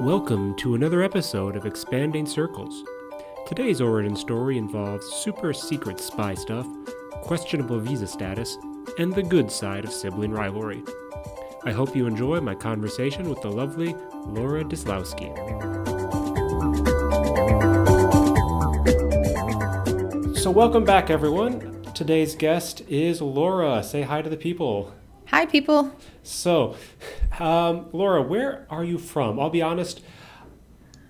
Welcome to another episode of Expanding Circles. Today's origin story involves super secret spy stuff, questionable visa status, and the good side of sibling rivalry. I hope you enjoy my conversation with the lovely Laura Dislowski. So, welcome back, everyone. Today's guest is Laura. Say hi to the people. Hi, people. So, um, Laura, where are you from? I'll be honest,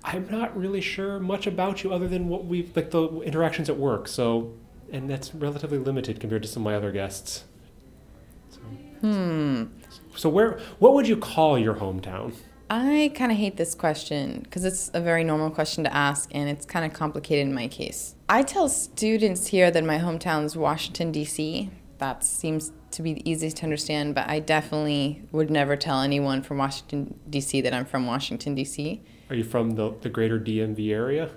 I'm not really sure much about you other than what we've, like the interactions at work. So, and that's relatively limited compared to some of my other guests. So, Hmm. so where, what would you call your hometown? I kind of hate this question because it's a very normal question to ask and it's kind of complicated in my case. I tell students here that my hometown is Washington, D.C. That seems to be the easiest to understand, but I definitely would never tell anyone from Washington, D.C. that I'm from Washington, D.C. Are you from the, the greater DMV area?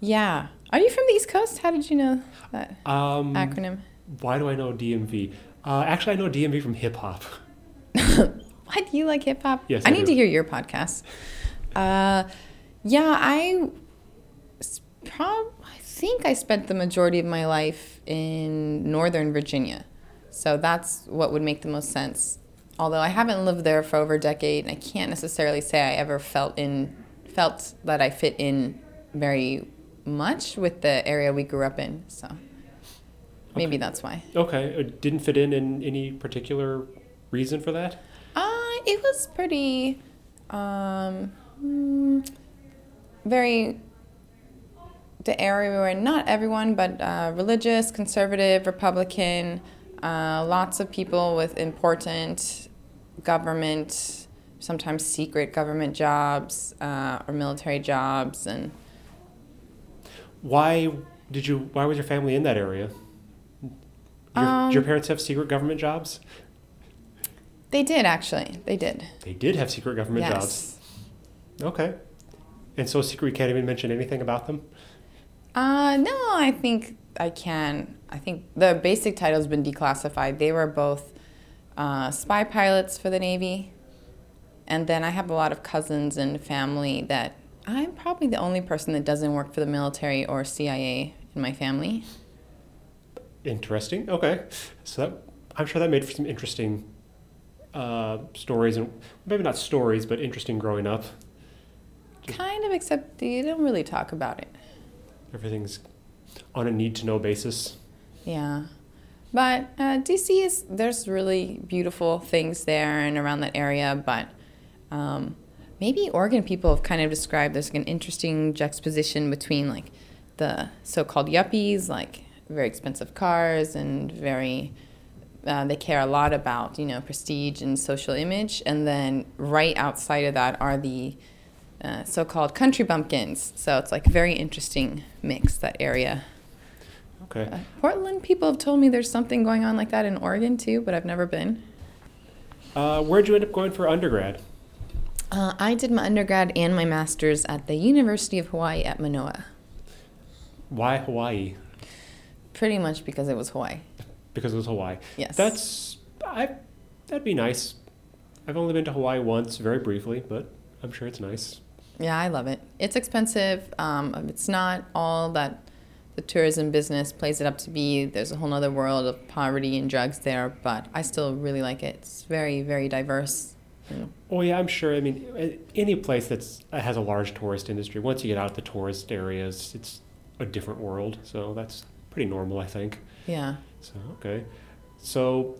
Yeah. Are you from the East Coast? How did you know that Um, acronym? Why do I know DMV? Uh, actually, I know DMV from hip hop. Why do you like hip hop? Yes, I, I need do. to hear your podcast. Uh, yeah, I prob- I think I spent the majority of my life in Northern Virginia, so that's what would make the most sense. Although I haven't lived there for over a decade, and I can't necessarily say I ever felt in felt that I fit in very much with the area we grew up in. So maybe that's why. Okay, uh, didn't fit in in any particular reason for that? Uh, it was pretty, um, mm, very, the area we were in, not everyone, but uh, religious, conservative, Republican, uh, lots of people with important government, sometimes secret government jobs uh, or military jobs. And Why did you? Why was your family in that area? Your, Um, did your parents have secret government jobs? they did, actually. They did. They did have secret government jobs. yes. Okay, and so secret. You can't even mention anything about them. Uh, no, I think I can. I think the basic title's been declassified. They were both uh, spy pilots for the Navy. And then I have a lot of cousins and family that I'm probably the only person that doesn't work for the military or CIA in my family. Interesting. Okay, so that, I'm sure that made for some interesting uh, stories and maybe not stories, but interesting growing up. Kind of, except you don't really talk about it. Everything's on a need to know basis. Yeah. But uh, DC is, there's really beautiful things there and around that area, but um, maybe Oregon people have kind of described there's an interesting juxtaposition between like the so called yuppies, like very expensive cars and very, uh, they care a lot about, you know, prestige and social image. And then right outside of that are the uh, so called country bumpkins. So it's like very interesting mix, that area. Okay. Uh, Portland people have told me there's something going on like that in Oregon too, but I've never been. Uh, where'd you end up going for undergrad? Uh, I did my undergrad and my master's at the University of Hawaii at Manoa, Why Hawaii? pretty much because it was Hawaii. Because it was Hawaii. Yes. That's I. That'd be nice. I've only been to Hawaii once, very briefly, but I'm sure it's nice. Yeah, I love it. It's expensive. Um, it's not all that the tourism business plays it up to be. There's a whole other world of poverty and drugs there, but I still really like it. It's very, very diverse. Oh yeah, I'm sure. I mean, any place that's that has a large tourist industry, once you get out of the tourist areas, it's a different world. So that's pretty normal, I think. yeah. So okay, so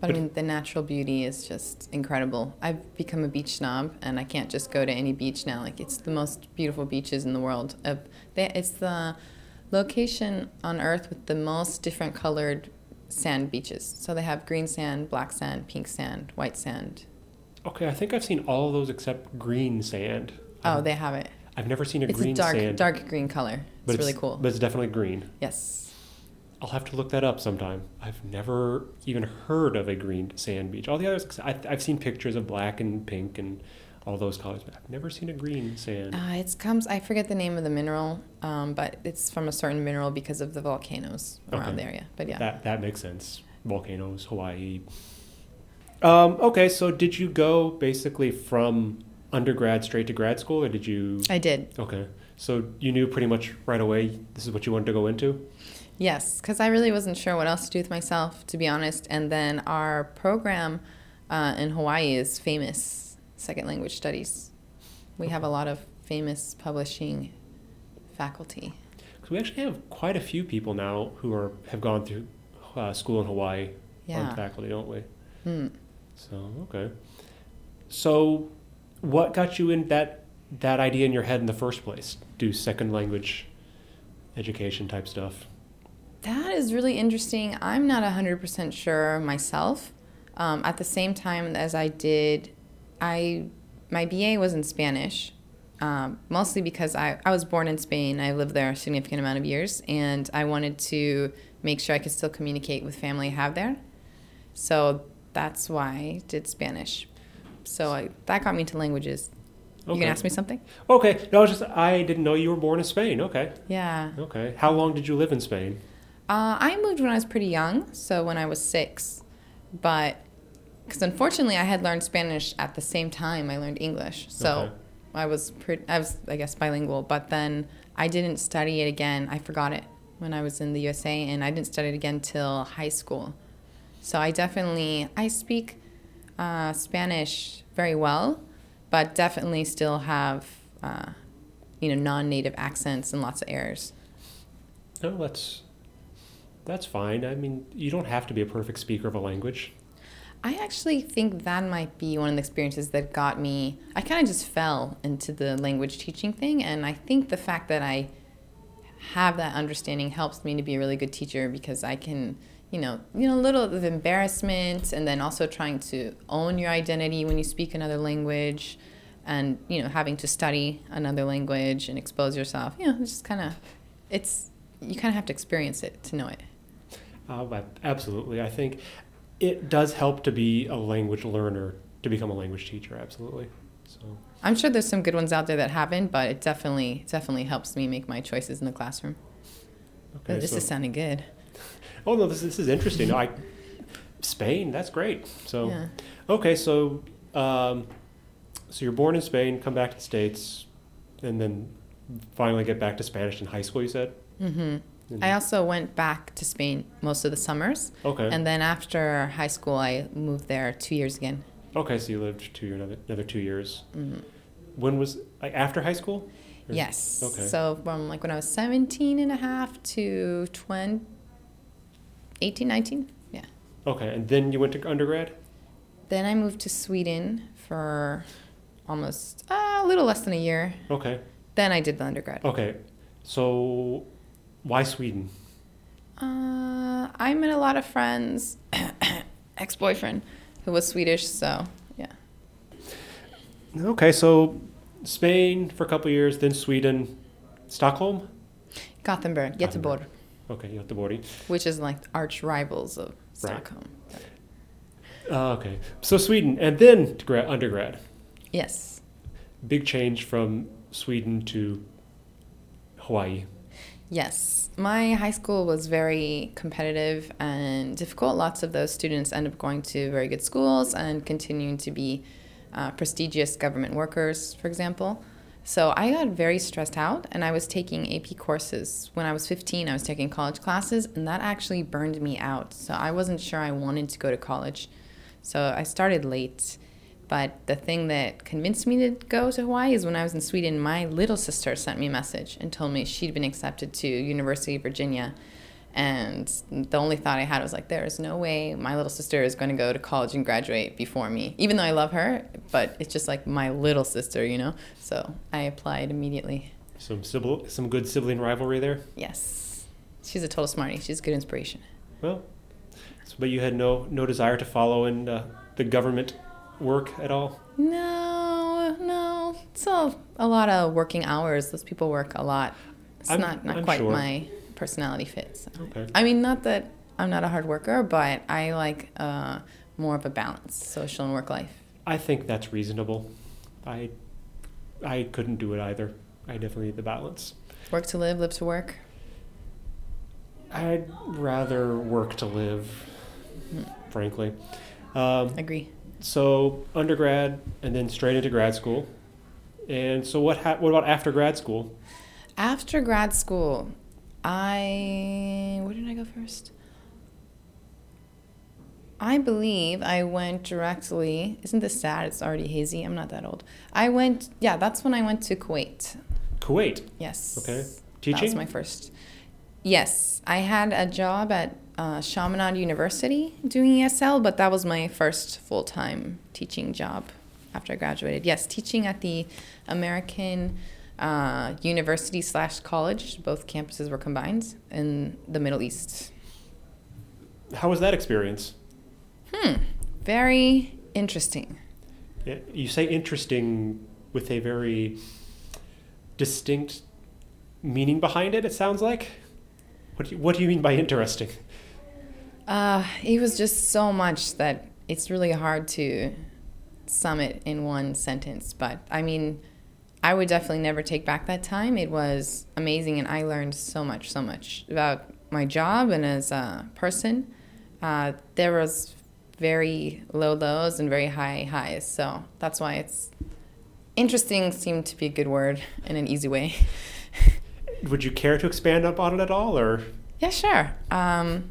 But I mean, the natural beauty is just incredible. I've become a beach snob, and I can't just go to any beach now. Like it's the most beautiful beaches in the world. Uh, they, it's the location on Earth with the most different colored sand beaches. So they have green sand, black sand, pink sand, white sand. okay, I think I've seen all of those except green sand. Oh, I've- they have it. I've never seen a green sand. It's green a dark, sand. dark green color. It's but really cool. But it's definitely green. yes. I'll have to look that up sometime. I've never even heard of a green sand beach. All the others, I, I've seen pictures of black and pink and all those colors, but I've never seen a green sand. Uh, it comes. I forget the name of the mineral, um, but it's from a certain mineral because of the volcanoes around Okay. the area. But yeah. That that makes sense. Volcanoes, Hawaii. Um, okay, so did you go basically from undergrad straight to grad school, or did you? I did. Okay, so you knew pretty much right away this is what you wanted to go into. Yes, because I really wasn't sure what else to do with myself, to be honest. And then our program uh, in Hawaii is famous second language studies. We have a lot of famous publishing faculty. Because we actually have quite a few people now who are have gone through uh, school in Hawaii Yeah. on faculty, don't we? Hmm. So okay. So, what got you in that that idea in your head in the first place? Do second language education type stuff. That is really interesting. I'm not 100% sure myself. Um, at the same time as I did, I my BA was in Spanish, um, mostly because I, I was born in Spain. I lived there a significant amount of years, and I wanted to make sure I could still communicate with family I have there. So that's why I did Spanish. So I, that got me into languages. You Okay. can ask me something? Okay. No, I was just I didn't know you were born in Spain. Okay. Yeah. Okay. How long did you live in Spain? Uh, I moved when I was pretty young, so when I was six. But because unfortunately, I had learned Spanish at the same time I learned English, so Okay. I was pretty, I was I guess bilingual. But then I didn't study it again. I forgot it when I was in the USA, and I didn't study it again till high school. So I definitely I speak uh, Spanish very well, but definitely still have uh, you know non-native accents and lots of errors. No, that's that's fine. I mean, you don't have to be a perfect speaker of a language. I actually think that might be one of the experiences that got me. I kind of just fell into the language teaching thing, and I think the fact that I have that understanding helps me to be a really good teacher because I can, you know, you know, a little of embarrassment, and then also trying to own your identity when you speak another language, and you know, having to study another language and expose yourself. You know, it's just kind of, it's you kind of have to experience it to know it. Uh, but absolutely, I think it does help to be a language learner to become a language teacher. Absolutely. So I'm sure there's some good ones out there that haven't, but it definitely definitely helps me make my choices in the classroom. okay. this so, is sounding good. oh no, this this is interesting. I Spain. That's great. So Yeah. okay, so um, so you're born in Spain, come back to the states, and then finally get back to Spanish in high school. You said. hmm And- I also went back to Spain most of the summers, okay. and then after high school, I moved there two years again. okay, so you lived two another another two years. Mhm. When was like after high school? Or- Yes. Okay. So from like when I was 17 and a half to 20, 18, 19. Yeah. Okay, and then you went to undergrad. Then I moved to Sweden for almost uh, a little less than a year. Okay. Then I did the undergrad. Okay. So why Sweden? Uh, I met a lot of friends, ex boyfriend who was Swedish, so yeah. Okay, so Spain for a couple years, then Sweden, Stockholm. Gothenburg, Gothenburg. Göteborg, Okay, Göteborg. which is like arch rivals of Stockholm. Uh, okay, so Sweden, and then undergrad. Yes. Big change from Sweden to Hawaii. Yes. My high school was very competitive and difficult. Lots of those students end up going to very good schools and continuing to be uh, prestigious government workers, for example. So I got very stressed out and I was taking AP courses. When I was 15, I was taking college classes and that actually burned me out. So I wasn't sure I wanted to go to college. So I started late. But the thing that convinced me to go to Hawaii is when I was in Sweden, my little sister sent me a message and told me she'd been accepted to University of Virginia. And the only thought I had was like, there is no way my little sister is going to go to college and graduate before me. Even though I love her, but it's just like my little sister, you know? So I applied immediately. Some sibling, some good sibling rivalry there. Yes. She's a total smartie. She's a good inspiration. Well, but you had no no desire to follow in uh, the government work at all. No, no. It's a, a lot of working hours. Those people work a lot. It's I'm- not, not I'm quite sure. my personality fit. so. Okay. I mean, not that I'm not a hard worker, but I like uh, more of a balance, social and work life. I think that's reasonable. I I couldn't do it either. I definitely need the balance. Work to live, live to work. I'd rather work to live, frankly. Um, Agree. So undergrad and then straight into grad school. And so what ha- what about after grad school? After grad school, I where did I go first? I believe I went directly. Isn't this sad? It's already hazy. I'm not that old. I went. Yeah, that's when I went to Kuwait. Kuwait. Yes. Okay. Teaching. That was my first. Yes, I had a job at uh, Chaminade University doing ESL, but that was my first full time teaching job after I graduated. Yes, teaching at the American uh, University slash college. Both campuses were combined in the Middle East. How was that experience? Hmm. Very interesting. Yeah, You say interesting with a very distinct meaning behind it, it sounds like. What do you, what do you mean by interesting? Uh, it was just so much that it's really hard to sum it in one sentence. But I mean, I would definitely never take back that time. It was amazing, and I learned so much, so much about my job and as a person. Uh, there was very low lows and very high highs, so that's why it's interesting. Seemed to be a good word in an easy way. Would you care to expand up on it at all, or Yeah, sure. Um,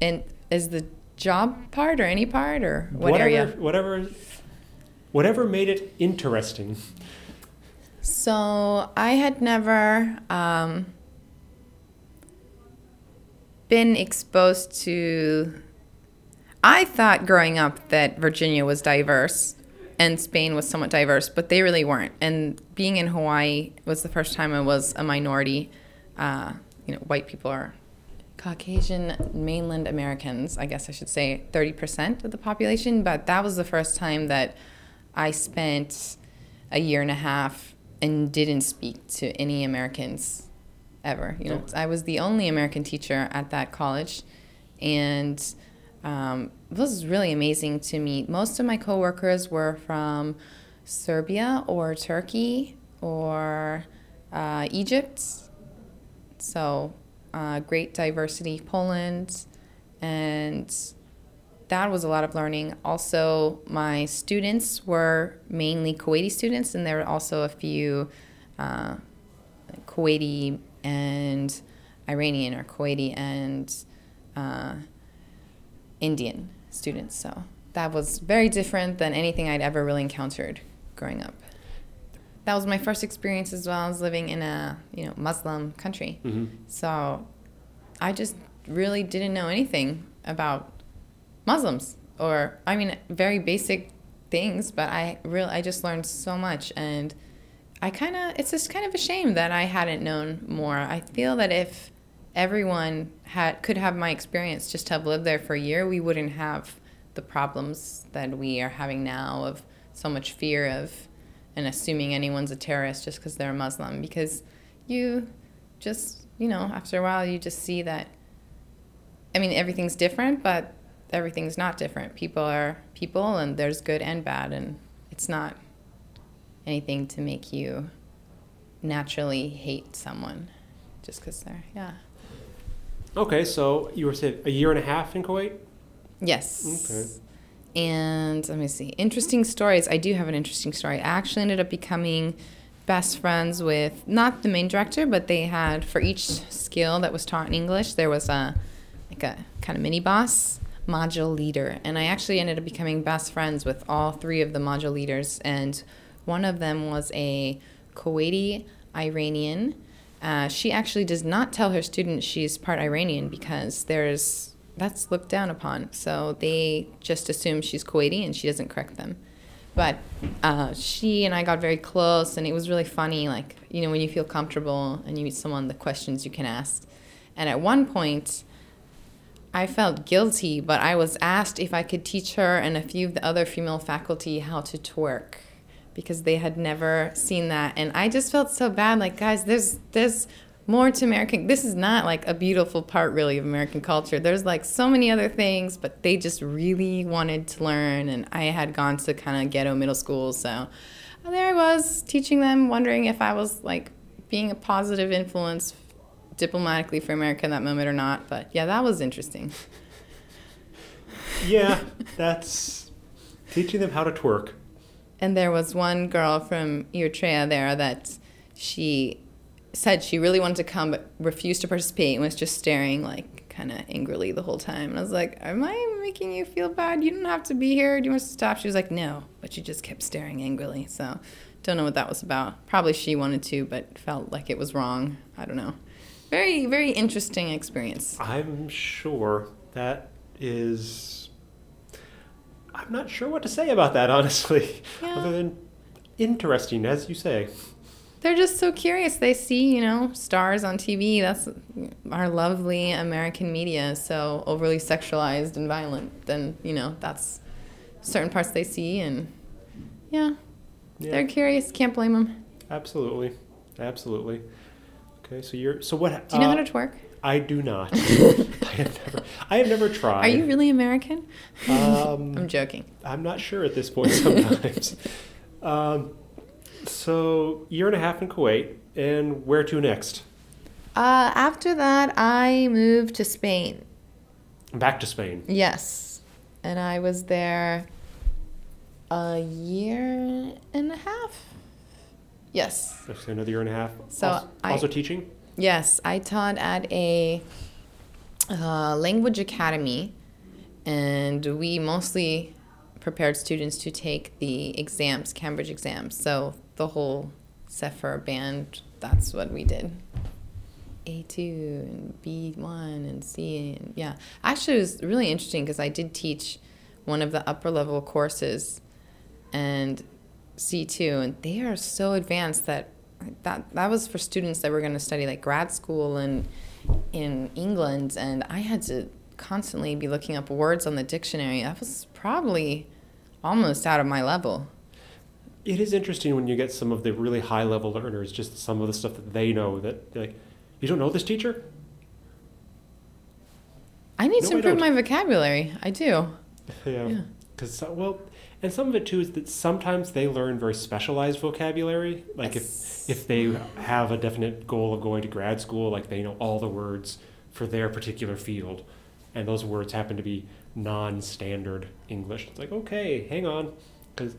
and is the job part or any part or what whatever, area? whatever, whatever made it interesting? So I had never um, been exposed to. I thought growing up that Virginia was diverse and Spain was somewhat diverse, but they really weren't. And being in Hawaii was the first time I was a minority. Uh, you know, white people are Caucasian mainland Americans, I guess I should say 30% of the population, but that was the first time that I spent a year and a half and didn't speak to any Americans ever. You know, I was the only American teacher at that college, and um, it was really amazing to meet. Most of my coworkers were from Serbia or Turkey or uh, Egypt. So uh, great diversity, Poland, and that was a lot of learning. Also, my students were mainly Kuwaiti students, and there were also a few uh, Kuwaiti and Iranian or Kuwaiti and uh, Indian students. So that was very different than anything I'd ever really encountered growing up. That was my first experience as well as living in a you know Muslim country. Mm-hmm. So I just really didn't know anything about Muslims or I mean very basic things, but I really I just learned so much and I kind of it's just kind of a shame that I hadn't known more. I feel that if everyone had could have my experience just to have lived there for a year, we wouldn't have the problems that we are having now of so much fear of and assuming anyone's a terrorist just because they're a Muslim because you just you know after a while you just see that I mean everything's different but everything's not different people are people and there's good and bad and it's not anything to make you naturally hate someone just because they're yeah Okay, so you were said a year and a half in Kuwait. yes Okay. And let me see interesting stories. I do have an interesting story. I actually ended up becoming best friends with not the main director but they had for each skill that was taught in english there was a like a kind of mini boss module leader. And i actually ended up becoming best friends with all three of the module leaders. And one of them was a kuwaiti iranian. Uh, she actually does not tell her students she's part iranian because there's that's looked down upon. So they just assume she's Kuwaiti and she doesn't correct them. But uh, she and I got very close, and it was really funny. Like, you know, when you feel comfortable and you meet someone, the questions you can ask. And at one point, I felt guilty, but I was asked if I could teach her and a few of the other female faculty how to twerk because they had never seen that. And I just felt so bad. Like, guys, there's there's more to American. This is not like a beautiful part really of American culture. There's like so many other things, but they just really wanted to learn. And I had gone to kind of ghetto middle school, so there I was teaching them, wondering if I was like being a positive influence diplomatically for America in that moment or not. But yeah, that was interesting. Yeah, that's Teaching them how to twerk. And there was one girl from Eritrea there that she said she really wanted to come but refused to participate and was just staring like kind of angrily the whole time. And I was like, Am I making you feel bad? You don't have to be here. Do you want to stop? She was like, No. But she just kept staring angrily. So don't know what that was about. Probably she wanted to, but felt like it was wrong. I don't know. Very, very interesting experience. I'm sure that is. I'm not sure what to say about that, honestly. Yeah. Other than interesting, as you say. They're just so curious. They see, you know, stars on TV. That's our lovely American media, so overly sexualized and violent. Then, you know, that's certain parts they see, and yeah, Yeah, they're curious. Can't blame them. absolutely, absolutely. Okay, so you're so what? Do you know uh, how to twerk? I do not. I have never. I have never tried. Are you really American? Um, I'm joking. I'm not sure at this point. Sometimes. um, so year and a half in Kuwait, and where to next? Uh, after that, I moved to Spain. Back to Spain. Yes, and I was there a year and a half. Yes. So another year and a half. So also, I- also teaching. Yes, I taught at a uh, language academy, and we mostly prepared students to take the exams, Cambridge exams. So the whole CEFR band, that's what we did. A2 and B1 and C and yeah. Actually, it was really interesting because I did teach one of the upper level courses and C2 and they are so advanced that that that was for students that were going to study like grad school and in England and I had to constantly be looking up words on the dictionary. That was probably almost out of my level. It is interesting when you get some of the really high level learners, just some of the stuff that they know that like, you don't know this teacher. I need No, to improve my vocabulary. I do. Yeah. Yeah. Because well, and some of it too is that sometimes they learn very specialized vocabulary. Like if if they have a definite goal of going to grad school, like they know all the words for their particular field, and those words happen to be non-standard English. It's like okay, hang on, because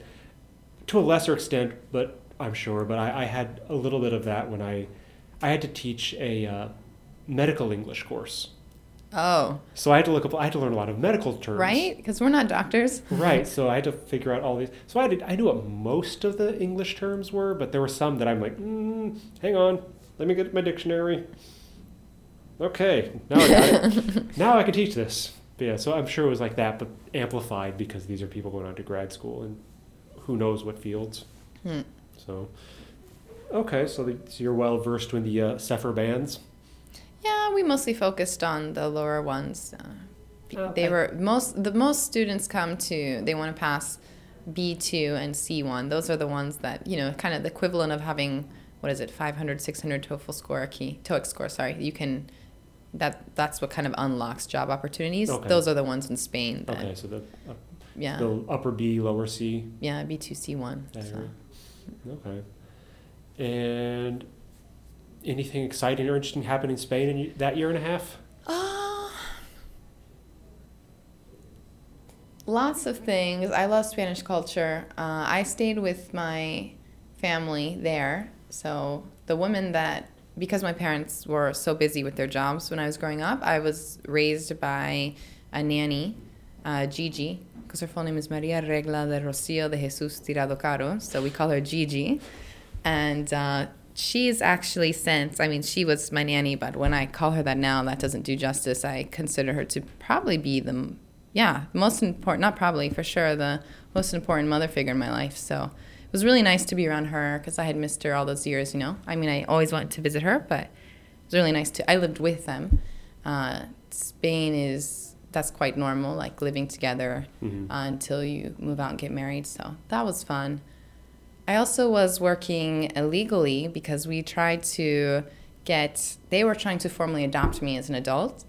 to a lesser extent, but I'm sure. But I, I had a little bit of that when I I had to teach a uh, medical English course. Oh, So I had to look up. I had to learn a lot of medical terms. right? Because we're not doctors. Right. So I had to figure out all these. So I did. I knew what most of the English terms were, but there were some that I'm like, mm, hang on, let me get my dictionary. Okay, now I got it. now I can teach this. But yeah, so I'm sure it was like that, but amplified because these are people going on to grad school and who knows what fields. Hmm. So, okay, so, the, so you're well versed in the uh, CEFR bands. Yeah, we mostly focused on the lower ones. Uh, be- Oh, they were most the most students come to they want to pass B two and C one. Those are the ones that you know, kind of the equivalent of having what is it, 500, 600 TOEFL score key TOEIC score. Sorry, you can. That that's what kind of unlocks job opportunities. Okay. Those are the ones in Spain. That, Okay, so the, uh, Yeah. the upper B, lower C. yeah. B two C one. So. Okay. And anything exciting or interesting happened in Spain in that year and a half? Uh, lots of things. I love Spanish culture. Uh, I stayed with my family there. So the woman that, because my parents were so busy with their jobs when I was growing up, I was raised by a nanny, uh, Gigi, because her full name is Maria Regla de Rocio de Jesus Tirado Caro. So we call her Gigi. And uh, she's actually since, I mean, she was my nanny, but when I call her that now, that doesn't do justice. I consider her to probably be the, yeah, most important, not probably, for sure, the most important mother figure in my life. So it was really nice to be around her because I had missed her all those years, you know. I mean, I always wanted to visit her, but it was really nice to, I lived with them. Uh, Spain is, that's quite normal, like living together Mhm. uh, until you move out and get married. So that was fun. I also was working illegally because we tried to get, they were trying to formally adopt me as an adult,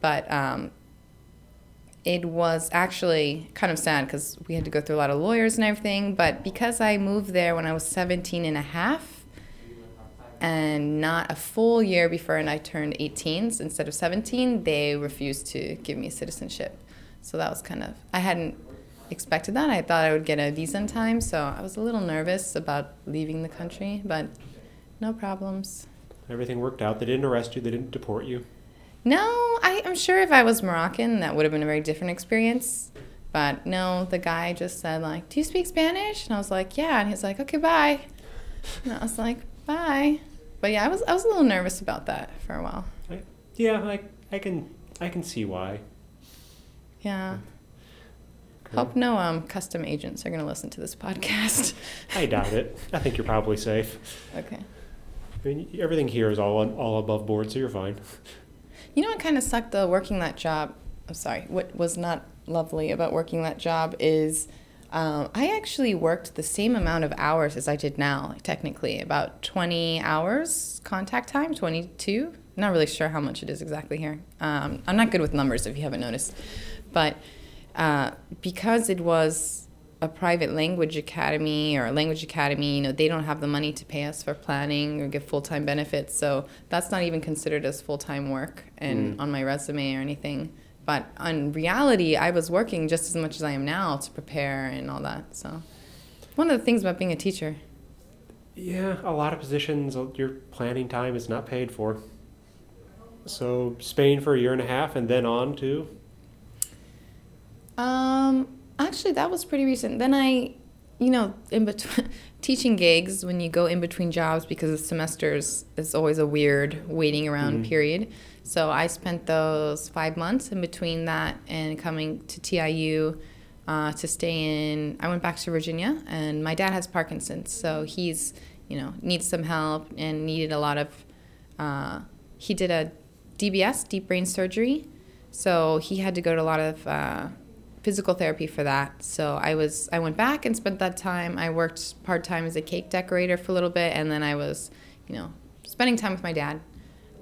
but um, it was actually kind of sad because we had to go through a lot of lawyers and everything. But because I moved there when I was 17 and a half, and not a full year before and I turned 18 so instead of 17, they refused to give me citizenship. So that was kind of, I hadn't expected that. I thought I would get a visa in time, so I was a little nervous about leaving the country, but no problems. Everything worked out. They didn't arrest you. They didn't deport you. No, I, I'm sure if I was Moroccan, that would have been a very different experience. But no, the guy just said like, "Do you speak Spanish?" And I was like, "Yeah." And he's like, "Okay, bye." And I was like, "Bye." But yeah, I was I was a little nervous about that for a while. I, yeah, I, I can I can see why. Yeah. Hope no um custom agents are gonna listen to this podcast. I doubt it. I think you're probably safe. okay. I mean, everything here is all all above board, so you're fine. You know what kind of sucked though working that job? I'm sorry. What was not lovely about working that job is um, I actually worked the same amount of hours as I did now, technically, about 20 hours contact time, 22. Not really sure how much it is exactly here. Um, I'm not good with numbers if you haven't noticed. But uh, because it was a private language academy or a language academy, you know, they don't have the money to pay us for planning or give full time benefits. So that's not even considered as full time work and Mm. on my resume or anything. But in reality, I was working just as much as I am now to prepare and all that. So one of the things about being a teacher. Yeah, a lot of positions, uh, your planning time is not paid for. So Spain for a year and a half, and then on to Um, actually, that was pretty recent. Then I, you know, in between teaching gigs, when you go in between jobs because the semesters is always a weird waiting around Mhm. period. So I spent those five months in between that and coming to TIU uh, to stay in. I went back to Virginia, and my dad has Parkinson's, so he's, you know, needs some help and needed a lot of. Uh, he did a DBS, deep brain surgery, so he had to go to a lot of uh, physical therapy for that. So I was I went back and spent that time. I worked part time as a cake decorator for a little bit, and then I was, you know, spending time with my dad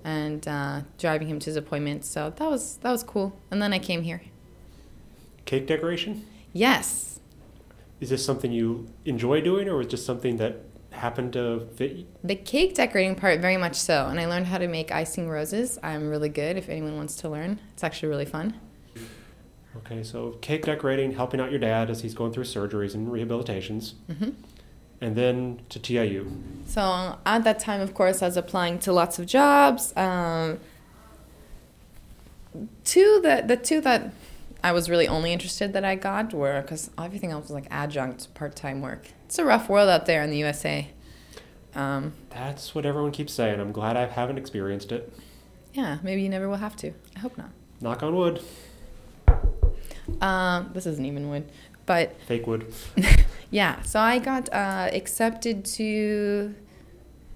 and uh, driving him to his appointments. So that was that was cool. And then I came here. cake decoration. Yes, Is this something you enjoy doing, or was just something that happened to fit? the cake decorating part very much so. And I learned how to make icing roses. I'm really good. If anyone wants to learn, it's actually really fun. Okay, so cake decorating, helping out your dad as he's going through surgeries and rehabilitations, hmm and then to TIU. So at that time, of course, I was applying to lots of jobs. Um, two that the two that I was really only interested that I got were because everything else was like adjunct part time work. It's a rough world out there in the USA. Um, That's what everyone keeps saying. I'm glad I haven't experienced it. yeah, maybe you never will have to. I hope not. Knock on wood. Um, this isn't even wood, but Fake wood. Yeah, so I got uh, accepted to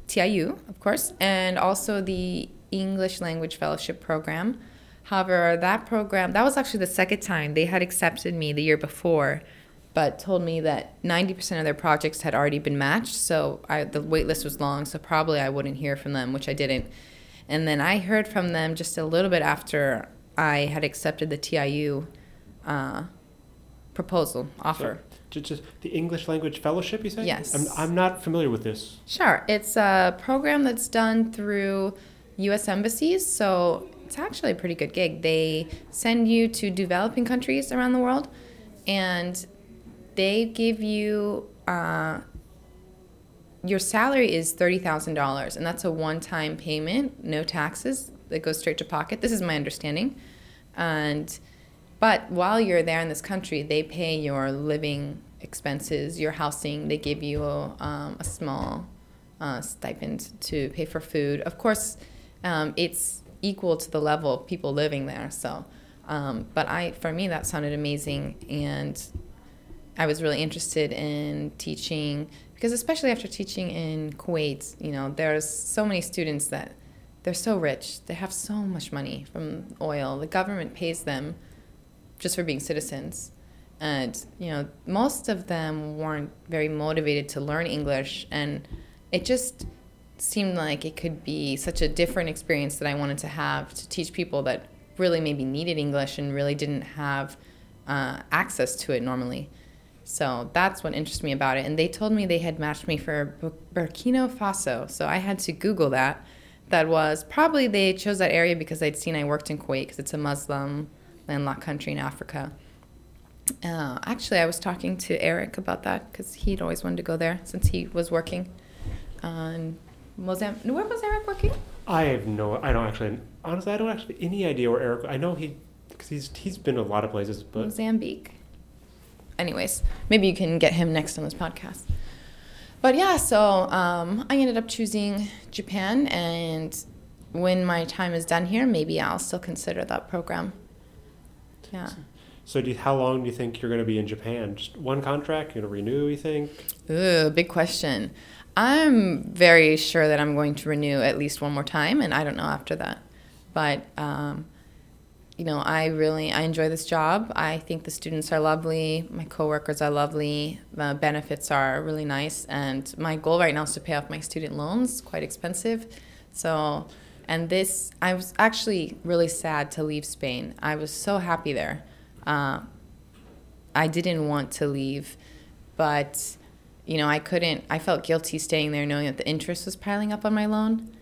TIU, of course, and also the English Language Fellowship Program. However, that program, that was actually the second time they had accepted me the year before, but told me that 90% of their projects had already been matched. So I, the wait list was long, so probably I wouldn't hear from them, which I didn't. And then I heard from them just a little bit after I had accepted the TIU uh, proposal, offer. Just, just the English language fellowship, you say? Yes. I'm, I'm not familiar with this. Sure. It's a program that's done through U.S. embassies, so it's actually a pretty good gig. They send you to developing countries around the world, and they give you uh, your salary is thirty thousand dollars, and that's a one-time payment, no taxes, that goes straight to pocket. This is my understanding, and but while you're there in this country, they pay your living expenses, your housing. They give you um, a small uh, stipend to pay for food. Of course, um, it's equal to the level of people living there. So, um, but I, for me, that sounded amazing, and I was really interested in teaching because, especially after teaching in Kuwait, you know, there's so many students that they're so rich. They have so much money from oil. The government pays them just for being citizens. And, you know, most of them weren't very motivated to learn English. And it just seemed like it could be such a different experience that I wanted to have to teach people that really maybe needed English and really didn't have uh, access to it normally. So that's what interested me about it. And they told me they had matched me for Bur- Burkina Faso. So I had to Google that. That was probably they chose that area because I'd seen I worked in Kuwait because it's a Muslim landlocked country in Africa. Uh, actually, I was talking to Eric about that because he'd always wanted to go there since he was working on Mozambique. Where was Eric working? I have no. I don't actually. Honestly, I don't actually any idea where Eric. I know he, because he's he's been to a lot of places, but Mozambique. Anyways, maybe you can get him next on this podcast. But yeah, so um, I ended up choosing Japan, and when my time is done here, maybe I'll still consider that program. Yeah. So, do you, how long do you think you're going to be in Japan? Just one contract? You're going to renew? You think? Ooh, big question. I'm very sure that I'm going to renew at least one more time, and I don't know after that. But um, you know, I really I enjoy this job. I think the students are lovely, my coworkers are lovely, the benefits are really nice, and my goal right now is to pay off my student loans. Quite expensive, so. And this, I was actually really sad to leave Spain. I was so happy there. Uh, I didn't want to leave, but you know, I couldn't, I felt guilty staying there knowing that the interest was piling up on my loan.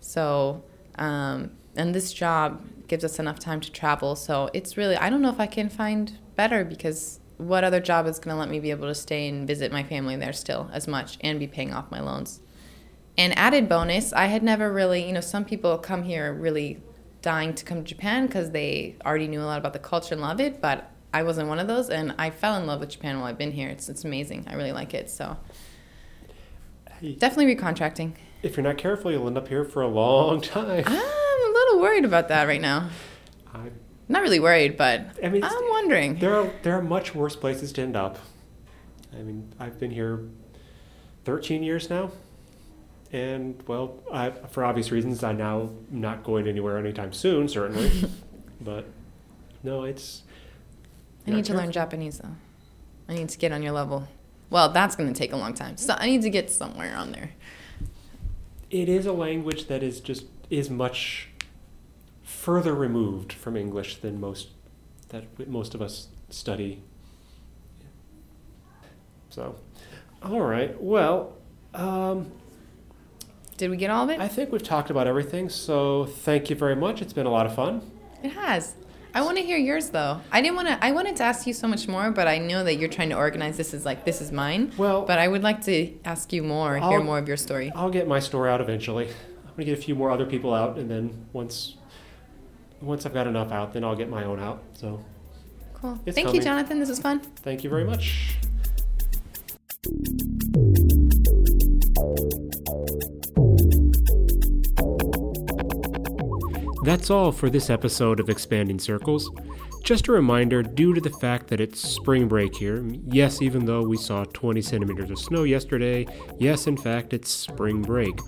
So, um, and this job gives us enough time to travel. So it's really, I don't know if I can find better because what other job is going to let me be able to stay and visit my family there still as much and be paying off my loans? And added bonus, I had never really, you know, some people come here really dying to come to Japan because they already knew a lot about the culture and love it, but I wasn't one of those, and I fell in love with Japan while I've been here. It's it's amazing. I really like it. So Hey, definitely recontracting. if you're not careful, you'll end up here for a long time. I'm a little worried about that right now. I'm Not really worried, but I mean, I'm wondering. there are there are much worse places to end up. I mean, I've been here 13 years now, and well, I, for obvious reasons, I now am now not going anywhere anytime soon, certainly. but no, it's. I need to learn Japanese though. I need to get on your level. Well, that's going to take a long time. So I need to get somewhere on there. It is a language that is just is much further removed from English than most that most of us study. So, all right. Well, um, Did we get all of it? I think we've talked about everything. So, thank you very much. It's been a lot of fun. It has. I want to hear yours though. I didn't want to. I wanted to ask you so much more, but I know that you're trying to organize this is like this is mine. Well, But I would like to ask you more, hear I'll- more of your story. I'll get my story out eventually. I'm gonna get a few more other people out, and then once once I've got enough out, then I'll get my own out. So, Cool. Thank you. Jonathan. This was fun. thank you very much. That's all for this episode of Expanding Circles. Just a reminder due to the fact that it's spring break here, yes, even though we saw 20 centimeters of snow yesterday, yes, in fact, it's spring break.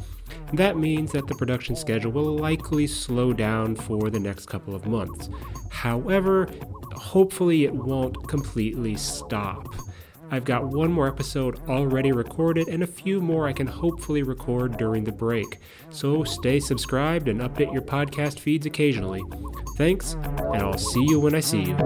That means that the production schedule will likely slow down for the next couple of months. However, hopefully it won't completely stop. I've got one more episode already recorded and a few more I can hopefully record during the break. So stay subscribed and update your podcast feeds occasionally. Thanks, and I'll see you when I see you.